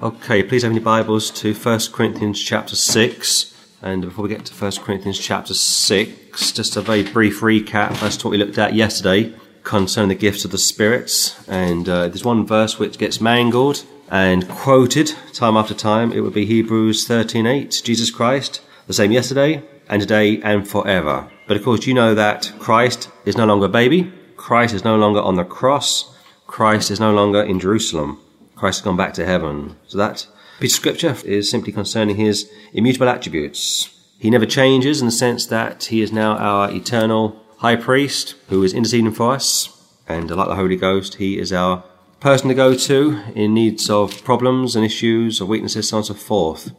Okay, please open your Bibles to 1 Corinthians chapter 6. And before we get to 1 Corinthians chapter 6, just a very brief recap as to what we looked at yesterday concerning the gifts of the spirits. And uh, there's one verse which gets mangled and quoted time after time. It would be Hebrews 13:8, Jesus Christ, the same yesterday and today and forever. But of course, you know that Christ is no longer a baby. Christ is no longer on the cross. Christ is no longer in Jerusalem. Christ has gone back to heaven. So that piece of scripture is simply concerning his immutable attributes. He never changes in the sense that he is now our eternal high priest who is interceding for us. And like the Holy Ghost, he is our person to go to in needs of problems and issues or weaknesses, so on and so forth.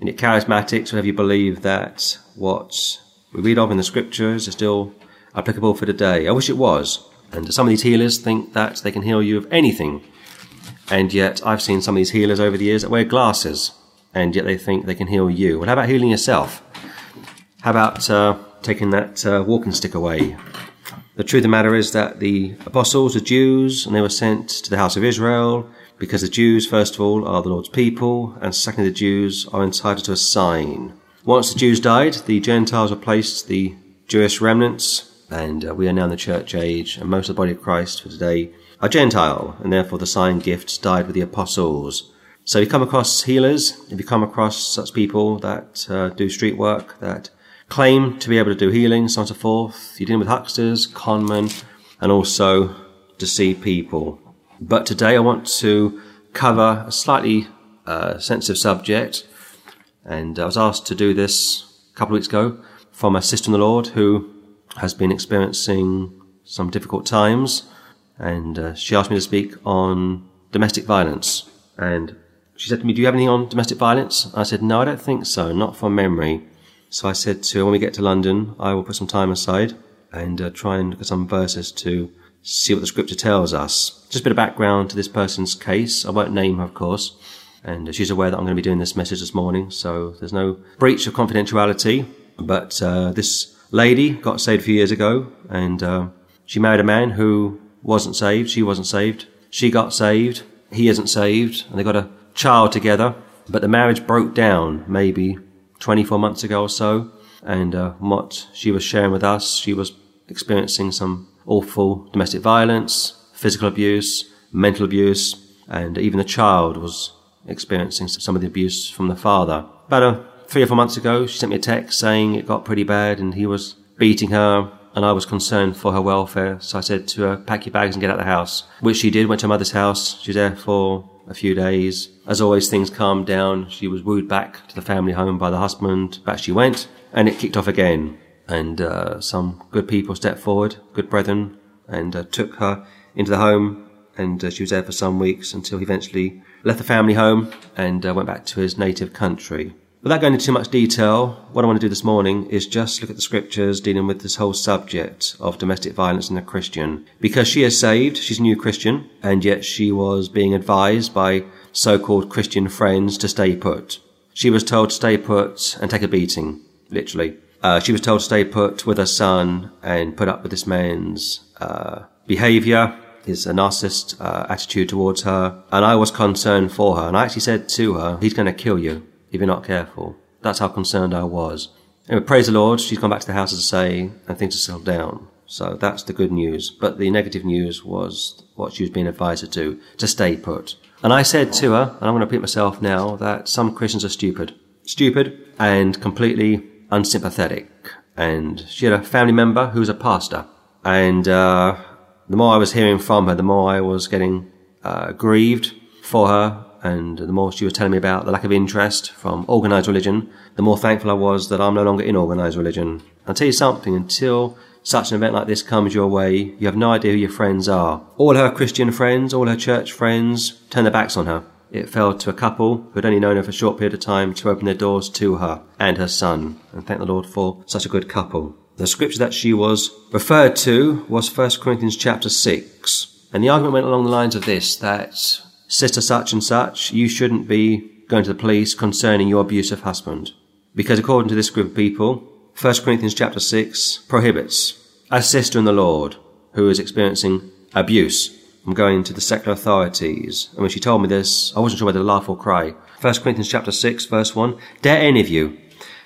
In it charismatics, whatever you believe that what we read of in the scriptures is still applicable for today. I wish it was. And some of these healers think that they can heal you of anything and yet, I've seen some of these healers over the years that wear glasses, and yet they think they can heal you. Well, how about healing yourself? How about uh, taking that uh, walking stick away? The truth of the matter is that the apostles are Jews, and they were sent to the house of Israel because the Jews, first of all, are the Lord's people, and secondly, the Jews are entitled to a sign. Once the Jews died, the Gentiles replaced the Jewish remnants, and uh, we are now in the church age, and most of the body of Christ for today are Gentile, and therefore the sign gifts died with the apostles. So if you come across healers, if you come across such people that uh, do street work, that claim to be able to do healing, so on and so forth, you're dealing with hucksters, conmen, and also deceive people. But today I want to cover a slightly uh, sensitive subject, and I was asked to do this a couple of weeks ago from a sister in the Lord who has been experiencing some difficult times and uh, she asked me to speak on domestic violence. And she said to me, Do you have anything on domestic violence? I said, No, I don't think so, not from memory. So I said to her, When we get to London, I will put some time aside and uh, try and look at some verses to see what the scripture tells us. Just a bit of background to this person's case. I won't name her, of course. And uh, she's aware that I'm going to be doing this message this morning, so there's no breach of confidentiality. But uh, this lady got saved a few years ago, and uh, she married a man who wasn't saved. She wasn't saved. She got saved. He isn't saved. And they got a child together. But the marriage broke down maybe 24 months ago or so. And uh, what she was sharing with us, she was experiencing some awful domestic violence, physical abuse, mental abuse, and even the child was experiencing some of the abuse from the father. About a, three or four months ago, she sent me a text saying it got pretty bad and he was beating her, and I was concerned for her welfare, so I said to her, pack your bags and get out of the house. Which she did, went to her mother's house. She was there for a few days. As always, things calmed down. She was wooed back to the family home by the husband. Back she went, and it kicked off again. And uh, some good people stepped forward, good brethren, and uh, took her into the home. And uh, she was there for some weeks until he eventually left the family home and uh, went back to his native country. Without going into too much detail, what I want to do this morning is just look at the scriptures dealing with this whole subject of domestic violence in a Christian. Because she is saved, she's a new Christian, and yet she was being advised by so-called Christian friends to stay put. She was told to stay put and take a beating, literally. Uh, she was told to stay put with her son and put up with this man's uh, behavior, his narcissist uh, attitude towards her. And I was concerned for her. And I actually said to her, he's going to kill you if you're not careful. That's how concerned I was. Anyway, praise the Lord, she's gone back to the house, as I say, and things have settled down. So that's the good news. But the negative news was what she was being advised to do, to stay put. And I said to her, and I'm going to repeat myself now, that some Christians are stupid. Stupid and completely unsympathetic. And she had a family member who was a pastor. And uh, the more I was hearing from her, the more I was getting uh, grieved for her and the more she was telling me about the lack of interest from organized religion, the more thankful I was that I'm no longer in organized religion. I'll tell you something, until such an event like this comes your way, you have no idea who your friends are. All her Christian friends, all her church friends turned their backs on her. It fell to a couple who had only known her for a short period of time to open their doors to her and her son. And thank the Lord for such a good couple. The scripture that she was referred to was 1 Corinthians chapter 6. And the argument went along the lines of this, that sister such and such, you shouldn't be going to the police concerning your abusive husband. Because according to this group of people, 1 Corinthians chapter 6 prohibits a sister in the Lord who is experiencing abuse from going to the secular authorities. And when she told me this, I wasn't sure whether to laugh or cry. 1 Corinthians chapter 6 verse 1. Dare any of you,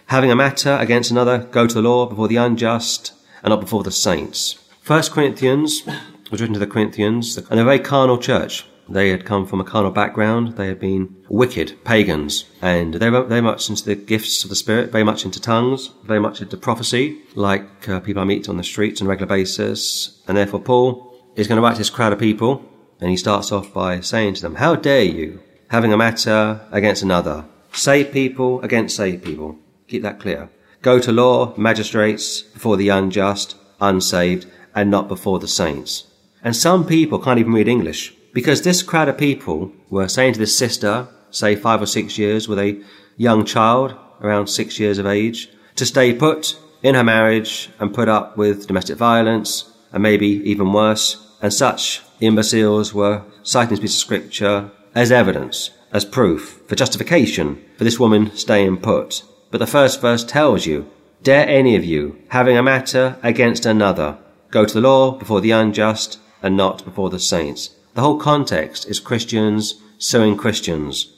having a matter against another, go to the law before the unjust and not before the saints. 1 Corinthians was written to the Corinthians, and a very carnal church. They had come from a carnal background. They had been wicked pagans, and they were very much into the gifts of the Spirit, very much into tongues, very much into prophecy, like uh, people I meet on the streets on a regular basis. And therefore, Paul is going to write to this crowd of people, and he starts off by saying to them, "How dare you, having a matter against another, save people against save people? Keep that clear. Go to law, magistrates, before the unjust, unsaved, and not before the saints." And some people can't even read English. Because this crowd of people were saying to this sister, say five or six years, with a young child around six years of age, to stay put in her marriage and put up with domestic violence and maybe even worse. And such imbeciles were citing this piece of scripture as evidence, as proof, for justification for this woman staying put. But the first verse tells you, Dare any of you, having a matter against another, go to the law before the unjust and not before the saints. The whole context is Christians suing Christians.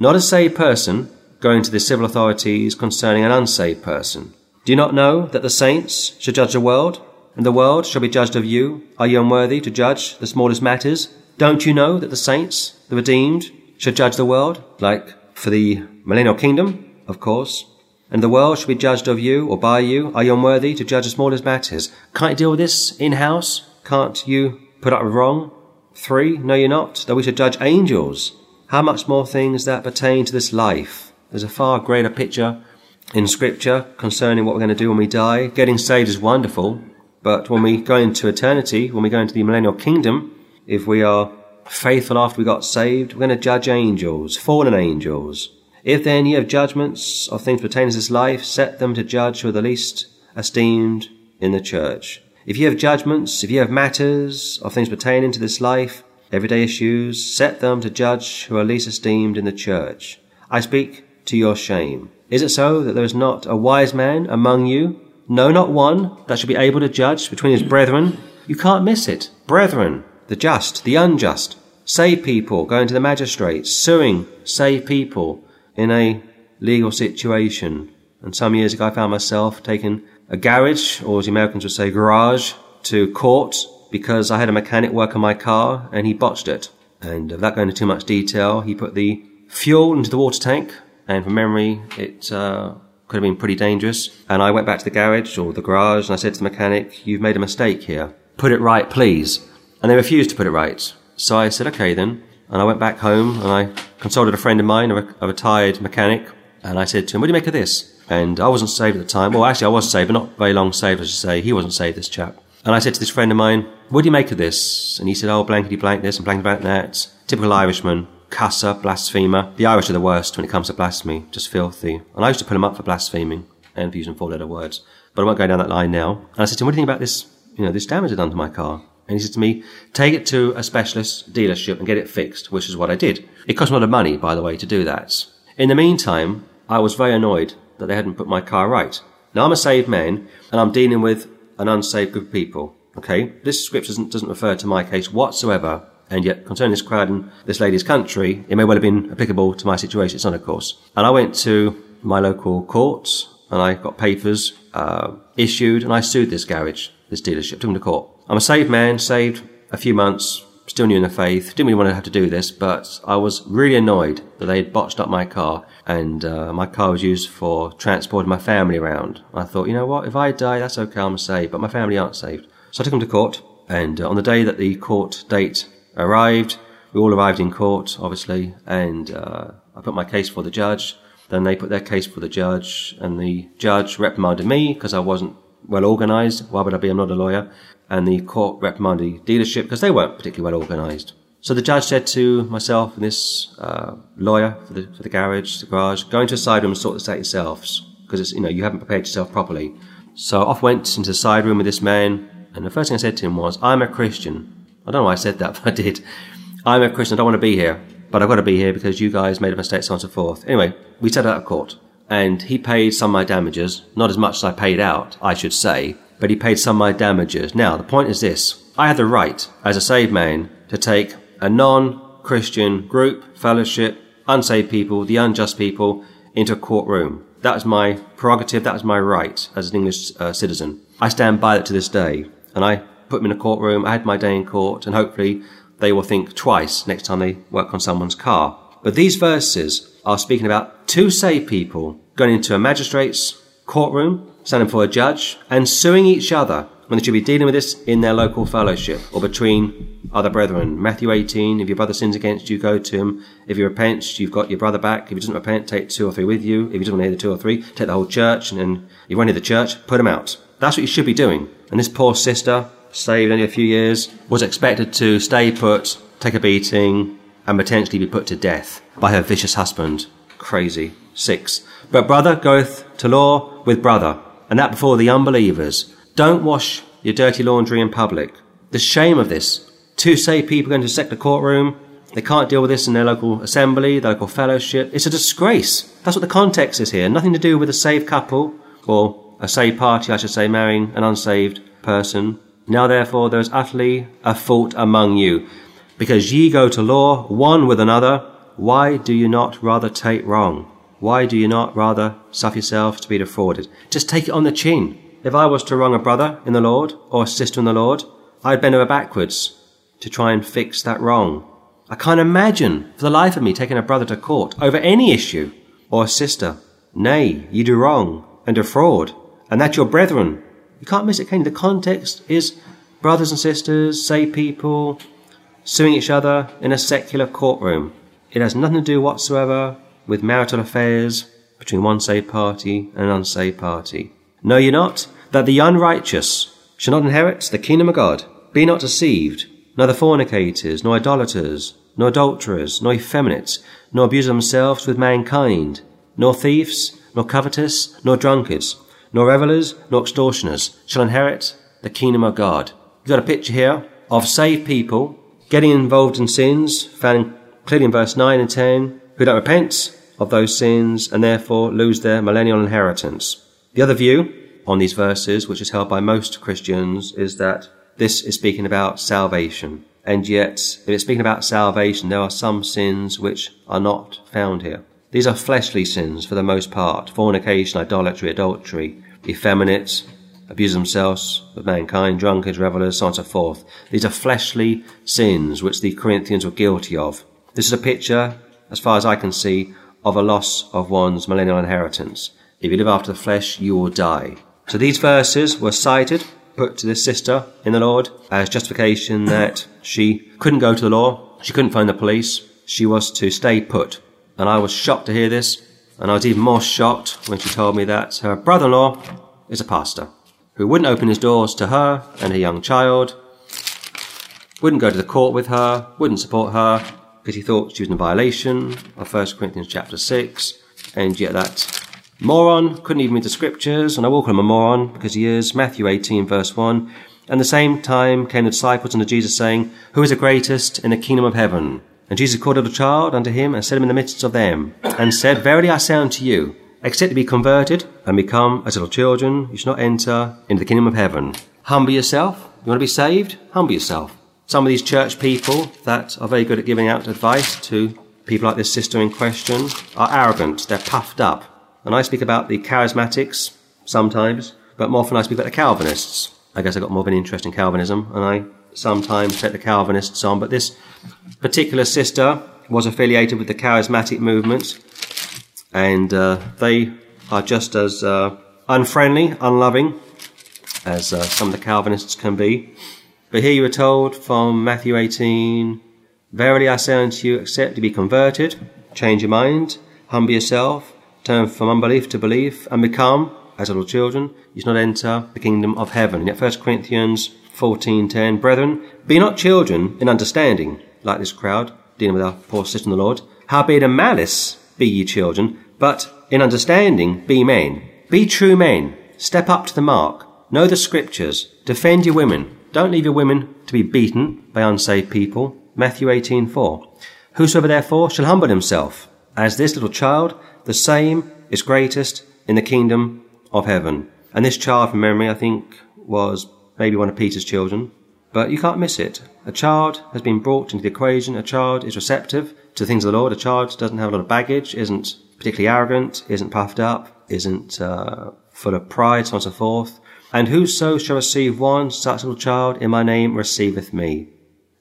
Not a saved person going to the civil authorities concerning an unsaved person. Do you not know that the saints shall judge the world, and the world shall be judged of you? Are you unworthy to judge the smallest matters? Don't you know that the saints, the redeemed, shall judge the world? Like for the millennial kingdom, of course. And the world shall be judged of you or by you. Are you unworthy to judge the smallest matters? Can't you deal with this in house? Can't you put up with wrong? Three, no, you're not, that we should judge angels. How much more things that pertain to this life? There's a far greater picture in Scripture concerning what we're going to do when we die. Getting saved is wonderful, but when we go into eternity, when we go into the millennial kingdom, if we are faithful after we got saved, we're going to judge angels, fallen angels. If then you have judgments of things pertaining to this life, set them to judge who are the least esteemed in the church. If you have judgments, if you have matters of things pertaining to this life, everyday issues, set them to judge who are least esteemed in the church. I speak to your shame. Is it so that there is not a wise man among you? No, not one that should be able to judge between his brethren. You can't miss it. Brethren, the just, the unjust, save people, going to the magistrates, suing, save people in a legal situation. And some years ago I found myself taking a garage, or as the Americans would say, garage, to court because I had a mechanic work on my car and he botched it. And without going into too much detail, he put the fuel into the water tank, and from memory, it uh, could have been pretty dangerous. And I went back to the garage or the garage and I said to the mechanic, You've made a mistake here. Put it right, please. And they refused to put it right. So I said, Okay then. And I went back home and I consulted a friend of mine, a, a retired mechanic, and I said to him, What do you make of this? And I wasn't saved at the time. Well, actually, I was saved, but not very long saved, as you say. He wasn't saved, this chap. And I said to this friend of mine, what do you make of this? And he said, oh, blankety blank this and blankety blank that. Typical Irishman. Cusser, blasphemer. The Irish are the worst when it comes to blasphemy. Just filthy. And I used to put him up for blaspheming and for using four-letter words. But I won't go down that line now. And I said to him, what do you think about this, you know, this damage I've done to my car? And he said to me, take it to a specialist dealership and get it fixed, which is what I did. It cost a lot of money, by the way, to do that. In the meantime, I was very annoyed that they hadn't put my car right. Now I'm a saved man and I'm dealing with an unsaved group of people. Okay, this scripture doesn't, doesn't refer to my case whatsoever, and yet concerning this crowd in this lady's country, it may well have been applicable to my situation. It's not, of course. And I went to my local court and I got papers uh, issued, and I sued this garage, this dealership, took them to court. I'm a saved man, saved a few months, still new in the faith, didn't really want to have to do this, but I was really annoyed that they had botched up my car and uh, my car was used for transporting my family around. I thought, you know what, if I die, that's okay, I'm saved, but my family aren't saved. So I took them to court, and uh, on the day that the court date arrived, we all arrived in court, obviously, and uh, I put my case for the judge. Then they put their case for the judge, and the judge reprimanded me because I wasn't well organised. Why would I be? I'm not a lawyer. And the court reprimanded the dealership because they weren't particularly well organised. So the judge said to myself and this uh, lawyer for the, for the garage, the garage, go into a side room and sort this out yourselves because you know you haven't prepared yourself properly. So off went into the side room with this man, and the first thing I said to him was, "I'm a Christian." I don't know why I said that, but I did. I'm a Christian. I don't want to be here, but I've got to be here because you guys made a mistake, so on and so forth. Anyway, we set out of court, and he paid some of my damages, not as much as I paid out, I should say, but he paid some of my damages. Now the point is this: I had the right, as a saved man, to take a non-Christian group, fellowship, unsaved people, the unjust people into a courtroom. That was my prerogative. That was my right as an English uh, citizen. I stand by that to this day. And I put them in a courtroom. I had my day in court and hopefully they will think twice next time they work on someone's car. But these verses are speaking about two saved people going into a magistrate's courtroom, standing for a judge, and suing each other when they should be dealing with this in their local fellowship or between other brethren. Matthew 18, if your brother sins against you, go to him. If he repents, you've got your brother back. If he doesn't repent, take two or three with you. If he doesn't want to hear the two or three, take the whole church. And then you won't hear the church, put him out. That's what you should be doing. And this poor sister, saved only a few years, was expected to stay put, take a beating, and potentially be put to death by her vicious husband. Crazy. Six. But brother goeth to law with brother, and that before the unbelievers. Don't wash your dirty laundry in public. The shame of this. Two saved people going to a secular courtroom. They can't deal with this in their local assembly, their local fellowship. It's a disgrace. That's what the context is here. Nothing to do with a saved couple, or a saved party, I should say, marrying an unsaved person. Now therefore there is utterly a fault among you. Because ye go to law one with another, why do you not rather take wrong? Why do you not rather suffer yourself to be defrauded? Just take it on the chin. If I was to wrong a brother in the Lord or a sister in the Lord, I'd bend over backwards to try and fix that wrong. I can't imagine for the life of me taking a brother to court over any issue or a sister. Nay, you do wrong and defraud, and that your brethren. You can't miss it, can you? The context is brothers and sisters, say people, suing each other in a secular courtroom. It has nothing to do whatsoever with marital affairs between one saved party and an unsaved party. Know ye not that the unrighteous shall not inherit the kingdom of God? Be not deceived, neither fornicators, nor idolaters, nor adulterers, nor effeminates, nor abusers themselves with mankind, nor thieves, nor covetous, nor drunkards, nor revellers, nor extortioners shall inherit the kingdom of God. You've got a picture here of saved people getting involved in sins, found clearly in verse 9 and 10, who don't repent of those sins and therefore lose their millennial inheritance. The other view on these verses, which is held by most Christians, is that this is speaking about salvation. And yet, if it's speaking about salvation, there are some sins which are not found here. These are fleshly sins for the most part. Fornication, idolatry, adultery, effeminate, abuse themselves with mankind, drunkards, revelers, so on and so forth. These are fleshly sins which the Corinthians were guilty of. This is a picture, as far as I can see, of a loss of one's millennial inheritance. If you live after the flesh, you will die. So these verses were cited, put to this sister in the Lord as justification that she couldn't go to the law, she couldn't phone the police, she was to stay put. And I was shocked to hear this, and I was even more shocked when she told me that her brother-in-law is a pastor who wouldn't open his doors to her and her young child, wouldn't go to the court with her, wouldn't support her because he thought she was in violation of 1 Corinthians chapter 6, and yet that moron couldn't even read the scriptures, and I will call him a moron because he is. Matthew 18 verse 1. And the same time came the disciples unto Jesus saying, Who is the greatest in the kingdom of heaven? And Jesus called a child unto him and set him in the midst of them, and said, Verily I say unto you, Except to be converted and become as little children, you shall not enter into the kingdom of heaven. Humble yourself. You want to be saved? Humble yourself. Some of these church people that are very good at giving out advice to people like this sister in question are arrogant. They're puffed up. And I speak about the charismatics sometimes, but more often I speak about the Calvinists. I guess I got more of an interest in Calvinism, and I sometimes take the Calvinists on. But this particular sister was affiliated with the charismatic movement and uh, they are just as uh, unfriendly, unloving as uh, some of the Calvinists can be. But here you are told from Matthew 18, Verily I say unto you, except to be converted, change your mind, humble yourself, turn from unbelief to belief, and become, as little children, you shall not enter the kingdom of heaven. And yet 1 Corinthians 14.10, Brethren, be not children in understanding, like this crowd, dealing with our poor sister in the Lord. Howbeit in malice be ye children, but in understanding, be men. Be true men. Step up to the mark. Know the scriptures. Defend your women. Don't leave your women to be beaten by unsaved people. Matthew 18:4. Whosoever therefore shall humble himself as this little child, the same is greatest in the kingdom of heaven. And this child, from memory, I think was maybe one of Peter's children. But you can't miss it. A child has been brought into the equation. A child is receptive to the things of the Lord. A child doesn't have a lot of baggage, isn't particularly arrogant, isn't puffed up, isn't uh, full of pride, so on and so forth. And whoso shall receive one such little child in my name receiveth me.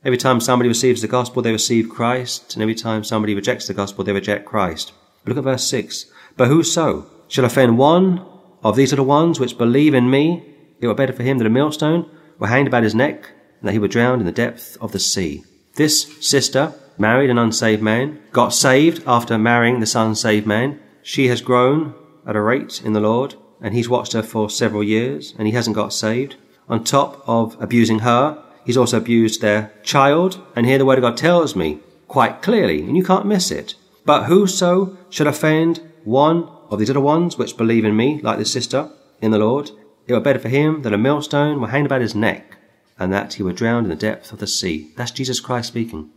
Every time somebody receives the gospel, they receive Christ, and every time somebody rejects the gospel, they reject Christ. Look at verse 6. But whoso shall offend one of these little ones which believe in me, it were better for him that a millstone were hanged about his neck, and that he were drowned in the depth of the sea. This sister married an unsaved man, got saved after marrying this unsaved man. She has grown at a rate in the Lord, and he's watched her for several years, and he hasn't got saved. On top of abusing her, he's also abused their child, and here the word of God tells me quite clearly, and you can't miss it. But whoso should offend one of these little ones which believe in me, like this sister, in the Lord, it were better for him that a millstone were hanged about his neck, and that he were drowned in the depth of the sea. That's Jesus Christ speaking.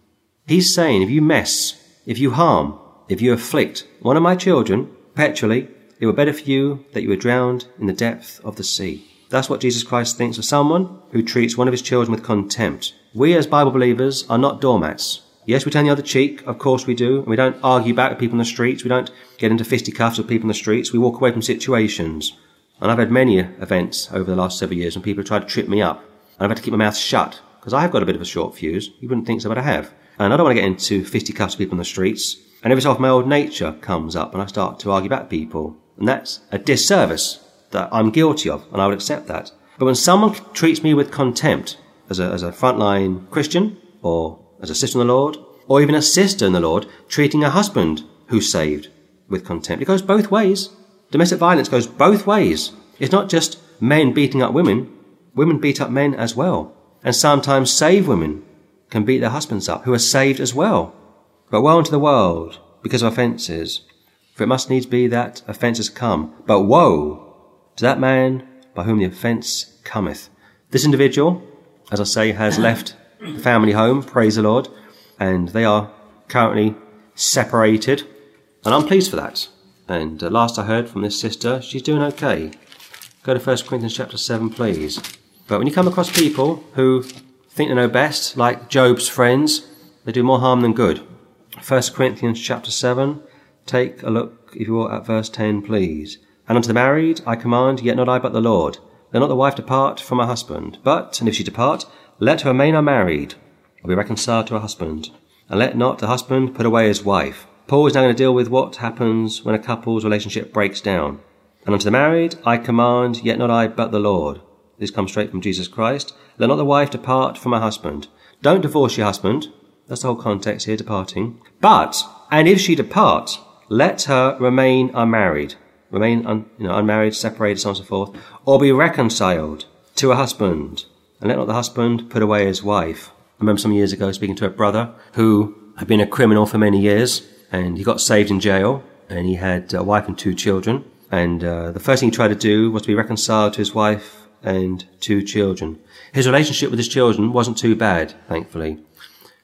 He's saying, if you mess, if you harm, if you afflict one of my children perpetually, it were better for you that you were drowned in the depth of the sea. That's what Jesus Christ thinks of someone who treats one of his children with contempt. We as Bible believers are not doormats. Yes, we turn the other cheek, of course we do, and we don't argue back with people in the streets, we don't get into fisticuffs with people in the streets, we walk away from situations. And I've had many events over the last several years when people have tried to trip me up, and I've had to keep my mouth shut, because I have got a bit of a short fuse. You wouldn't think so, but I have. And I don't want to get into fisticuffs with people in the streets. And every so often my old nature comes up and I start to argue back people. And that's a disservice that I'm guilty of, and I would accept that. But when someone treats me with contempt as a, as a frontline Christian, or as a sister in the Lord, or even a sister in the Lord treating a husband who's saved with contempt, it goes both ways. Domestic violence goes both ways. It's not just men beating up women, women beat up men as well. And sometimes saved women can beat their husbands up, who are saved as well. But woe unto the world because of offences, for it must needs be that offences come. But woe to that man by whom the offence cometh. This individual, as I say, has left the family home, praise the Lord, and they are currently separated, and I'm pleased for that. And uh, last I heard from this sister, she's doing okay. Go to 1 Corinthians chapter 7, please. But when you come across people who think they know best, like Job's friends, they do more harm than good. 1 Corinthians chapter 7, take a look, if you will, at verse 10, please. And unto the married I command, yet not I but the Lord. Let not the wife depart from her husband, but, and if she depart, let her remain unmarried, or be reconciled to her husband. And let not the husband put away his wife. Paul is now going to deal with what happens when a couple's relationship breaks down. And unto the married I command, yet not I but the Lord. This comes straight from Jesus Christ. Let not the wife depart from her husband. Don't divorce your husband. That's the whole context here, departing. But, and if she depart, let her remain unmarried. Remain un, you know, unmarried, separated, so on and so forth. Or be reconciled to a husband. And let not the husband put away his wife. I remember some years ago speaking to a brother who had been a criminal for many years and he got saved in jail and he had a wife and two children. And uh, the first thing he tried to do was to be reconciled to his wife and two children. His relationship with his children wasn't too bad, thankfully,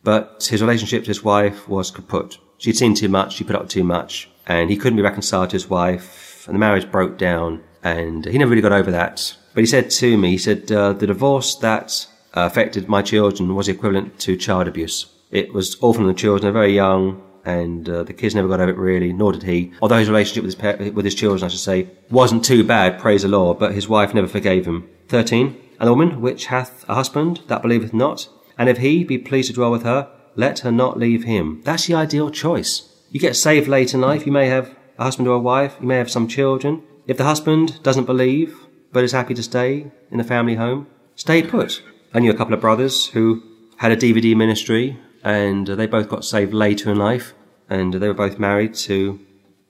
but his relationship to his wife was kaput. She'd seen too much, she put up too much, and he couldn't be reconciled to his wife, and the marriage broke down, and he never really got over that. But he said to me, he said, uh, the divorce that uh, affected my children was equivalent to child abuse. It was awful on the children, they're very young, and uh, the kids never got over it really, nor did he. Although his relationship with his, with his children, I should say, wasn't too bad, praise the Lord, but his wife never forgave him. 13. And the woman which hath a husband that believeth not, and if he be pleased to dwell with her, let her not leave him. That's the ideal choice. You get saved late in life, you may have a husband or a wife, you may have some children. If the husband doesn't believe, but is happy to stay in the family home, stay put. I knew a couple of brothers who had a DVD ministry and they both got saved later in life, and they were both married to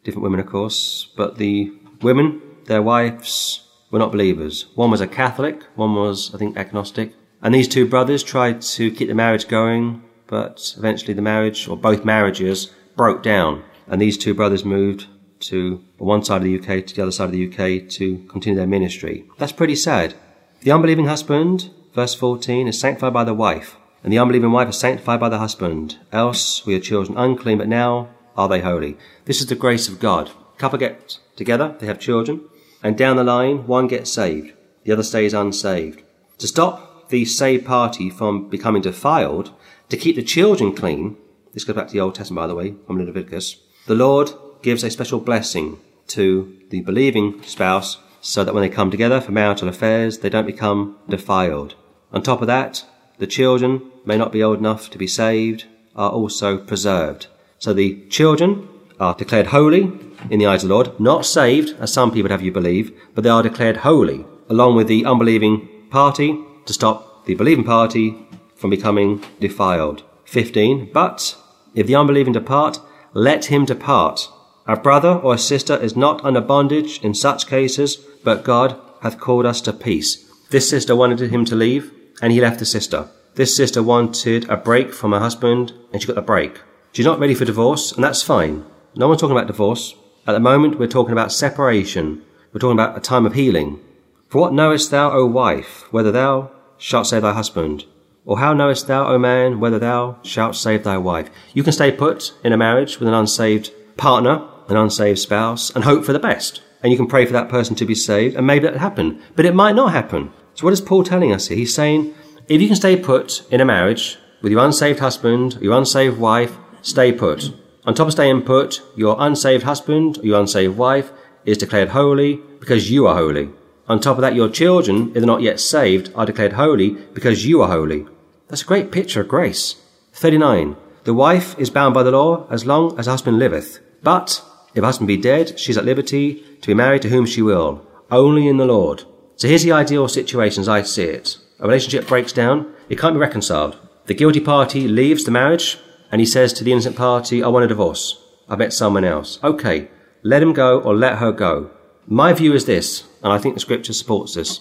different women, of course. But the women, their wives, were not believers. One was a Catholic, one was, I think, agnostic. And these two brothers tried to keep the marriage going, but eventually the marriage, or both marriages, broke down. And these two brothers moved to one side of the UK to the other side of the UK to continue their ministry. That's pretty sad. The unbelieving husband, verse 14, is sanctified by the wife and the unbelieving wife is sanctified by the husband. Else we are children unclean, but now are they holy. This is the grace of God. Couple get together, they have children, and down the line, one gets saved, the other stays unsaved. To stop the saved party from becoming defiled, to keep the children clean, this goes back to the Old Testament, by the way, from Leviticus, the Lord gives a special blessing to the believing spouse so that when they come together for marital affairs, they don't become defiled. On top of that, the children may not be old enough to be saved, are also preserved. So the children are declared holy in the eyes of the Lord, not saved, as some people have you believe, but they are declared holy, along with the unbelieving party, to stop the believing party from becoming defiled. 15. But if the unbelieving depart, let him depart. A brother or a sister is not under bondage in such cases, but God hath called us to peace. This sister wanted him to leave, and he left the sister. This sister wanted a break from her husband, and she got a break. She's not ready for divorce, and that's fine. No one's talking about divorce. At the moment, we're talking about separation. We're talking about a time of healing. For what knowest thou, O wife, whether thou shalt save thy husband? Or how knowest thou, O man, whether thou shalt save thy wife? You can stay put in a marriage with an unsaved partner, an unsaved spouse, and hope for the best. And you can pray for that person to be saved, and maybe that'll happen. But it might not happen. So what is Paul telling us here? He's saying, if you can stay put in a marriage with your unsaved husband, your unsaved wife, stay put. On top of staying put, your unsaved husband, your unsaved wife is declared holy because you are holy. On top of that, your children, if they're not yet saved, are declared holy because you are holy. That's a great picture of grace. 39. The wife is bound by the law as long as husband liveth. But if husband be dead, she is at liberty to be married to whom she will, only in the Lord. So here's the ideal situation as I see it. A relationship breaks down, it can't be reconciled. The guilty party leaves the marriage, and he says to the innocent party, I want a divorce. I met someone else. Okay, let him go or let her go. My view is this, and I think the scripture supports this.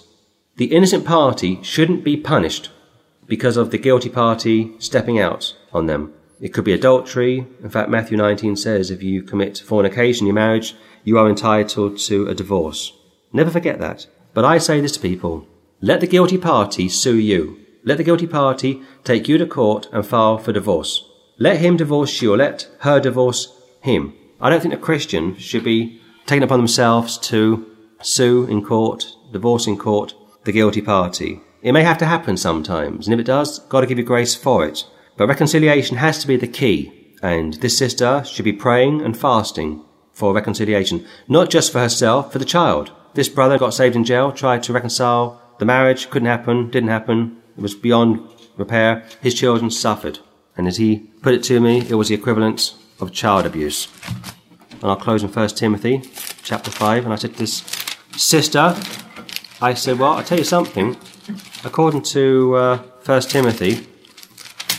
The innocent party shouldn't be punished because of the guilty party stepping out on them. It could be adultery. In fact, Matthew 19 says if you commit fornication in your marriage, you are entitled to a divorce. Never forget that. But I say this to people. Let the guilty party sue you. Let the guilty party take you to court and file for divorce. Let him divorce you or let her divorce him. I don't think a Christian should be taking upon themselves to sue in court, divorce in court, the guilty party. It may have to happen sometimes, and if it does, God will give you grace for it. But reconciliation has to be the key, and this sister should be praying and fasting for reconciliation, not just for herself, for the child. This brother got saved in jail, tried to reconcile the marriage, couldn't happen, didn't happen, it was beyond repair. His children suffered. And as he put it to me, it was the equivalent of child abuse. And I'll close in 1 Timothy chapter 5. And I said to this sister, I said, well, I'll tell you something. According to uh, 1 Timothy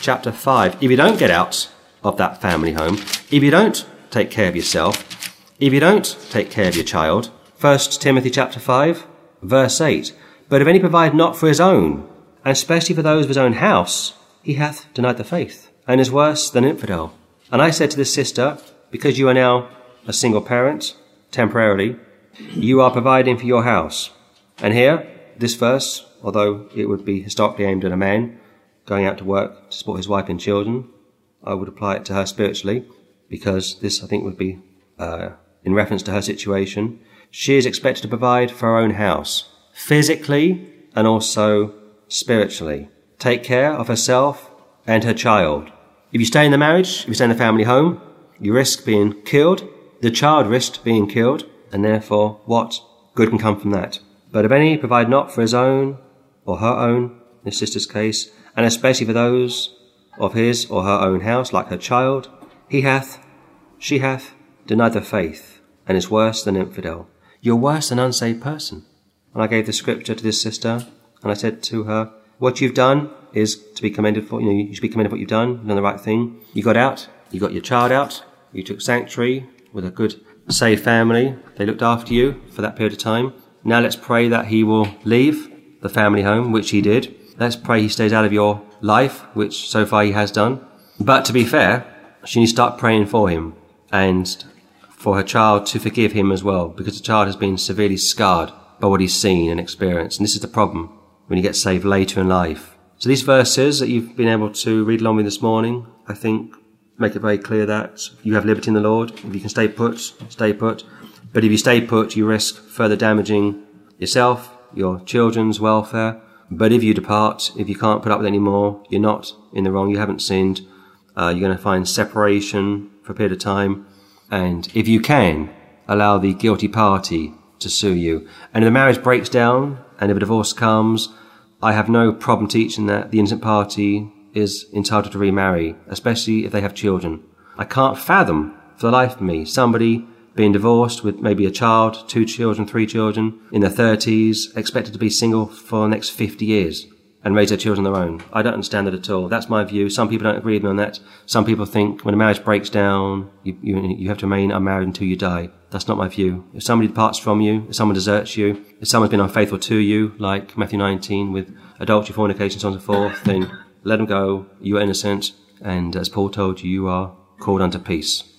chapter 5, if you don't get out of that family home, if you don't take care of yourself, if you don't take care of your child, 1 Timothy chapter 5, verse 8, but if any provide not for his own, and especially for those of his own house, he hath denied the faith, and is worse than infidel. And I said to this sister, because you are now a single parent, temporarily, you are providing for your house. And here, this verse, although it would be historically aimed at a man going out to work to support his wife and children, I would apply it to her spiritually, because this, I think, would be uh, in reference to her situation. She is expected to provide for her own house, physically and also spiritually take care of herself and her child. If you stay in the marriage, if you stay in the family home, you risk being killed. The child risked being killed, and therefore, what good can come from that? But if any provide not for his own or her own, his sister's case, and especially for those of his or her own house, like her child, he hath, she hath denied the faith, and is worse than infidel. You're worse than unsaved person. And I gave the scripture to this sister, and I said to her, what you've done is to be commended for. You know, you should be commended for what you've done. You've done the right thing. You got out. You got your child out. You took sanctuary with a good, safe family. They looked after you for that period of time. Now let's pray that he will leave the family home, which he did. Let's pray he stays out of your life, which so far he has done. But to be fair, she needs to start praying for him and for her child to forgive him as well, because the child has been severely scarred by what he's seen and experienced. And this is the problem when you get saved later in life. So these verses that you've been able to read along with this morning, I think make it very clear that you have liberty in the Lord. If you can stay put, stay put. But if you stay put, you risk further damaging yourself, your children's welfare, But if you depart, if you can't put up with any more, you're not in the wrong, you haven't sinned, uh, you're going to find separation for a period of time. And if you can, allow the guilty party to sue you. And if the marriage breaks down and if a divorce comes, I have no problem teaching that the innocent party is entitled to remarry, especially if they have children. I can't fathom for the life of me somebody being divorced with maybe a child, two children, three children in their 30s, expected to be single for the next 50 years and raise their children on their own. I don't understand that at all. That's my view. Some people don't agree with me on that. Some people think when a marriage breaks down, you, you, you have to remain unmarried until you die. That's not my view. If somebody departs from you, if someone deserts you, if someone's been unfaithful to you, like Matthew 19 with adultery, fornication, so on and so forth, then let them go. You are innocent. And as Paul told you, you are called unto peace.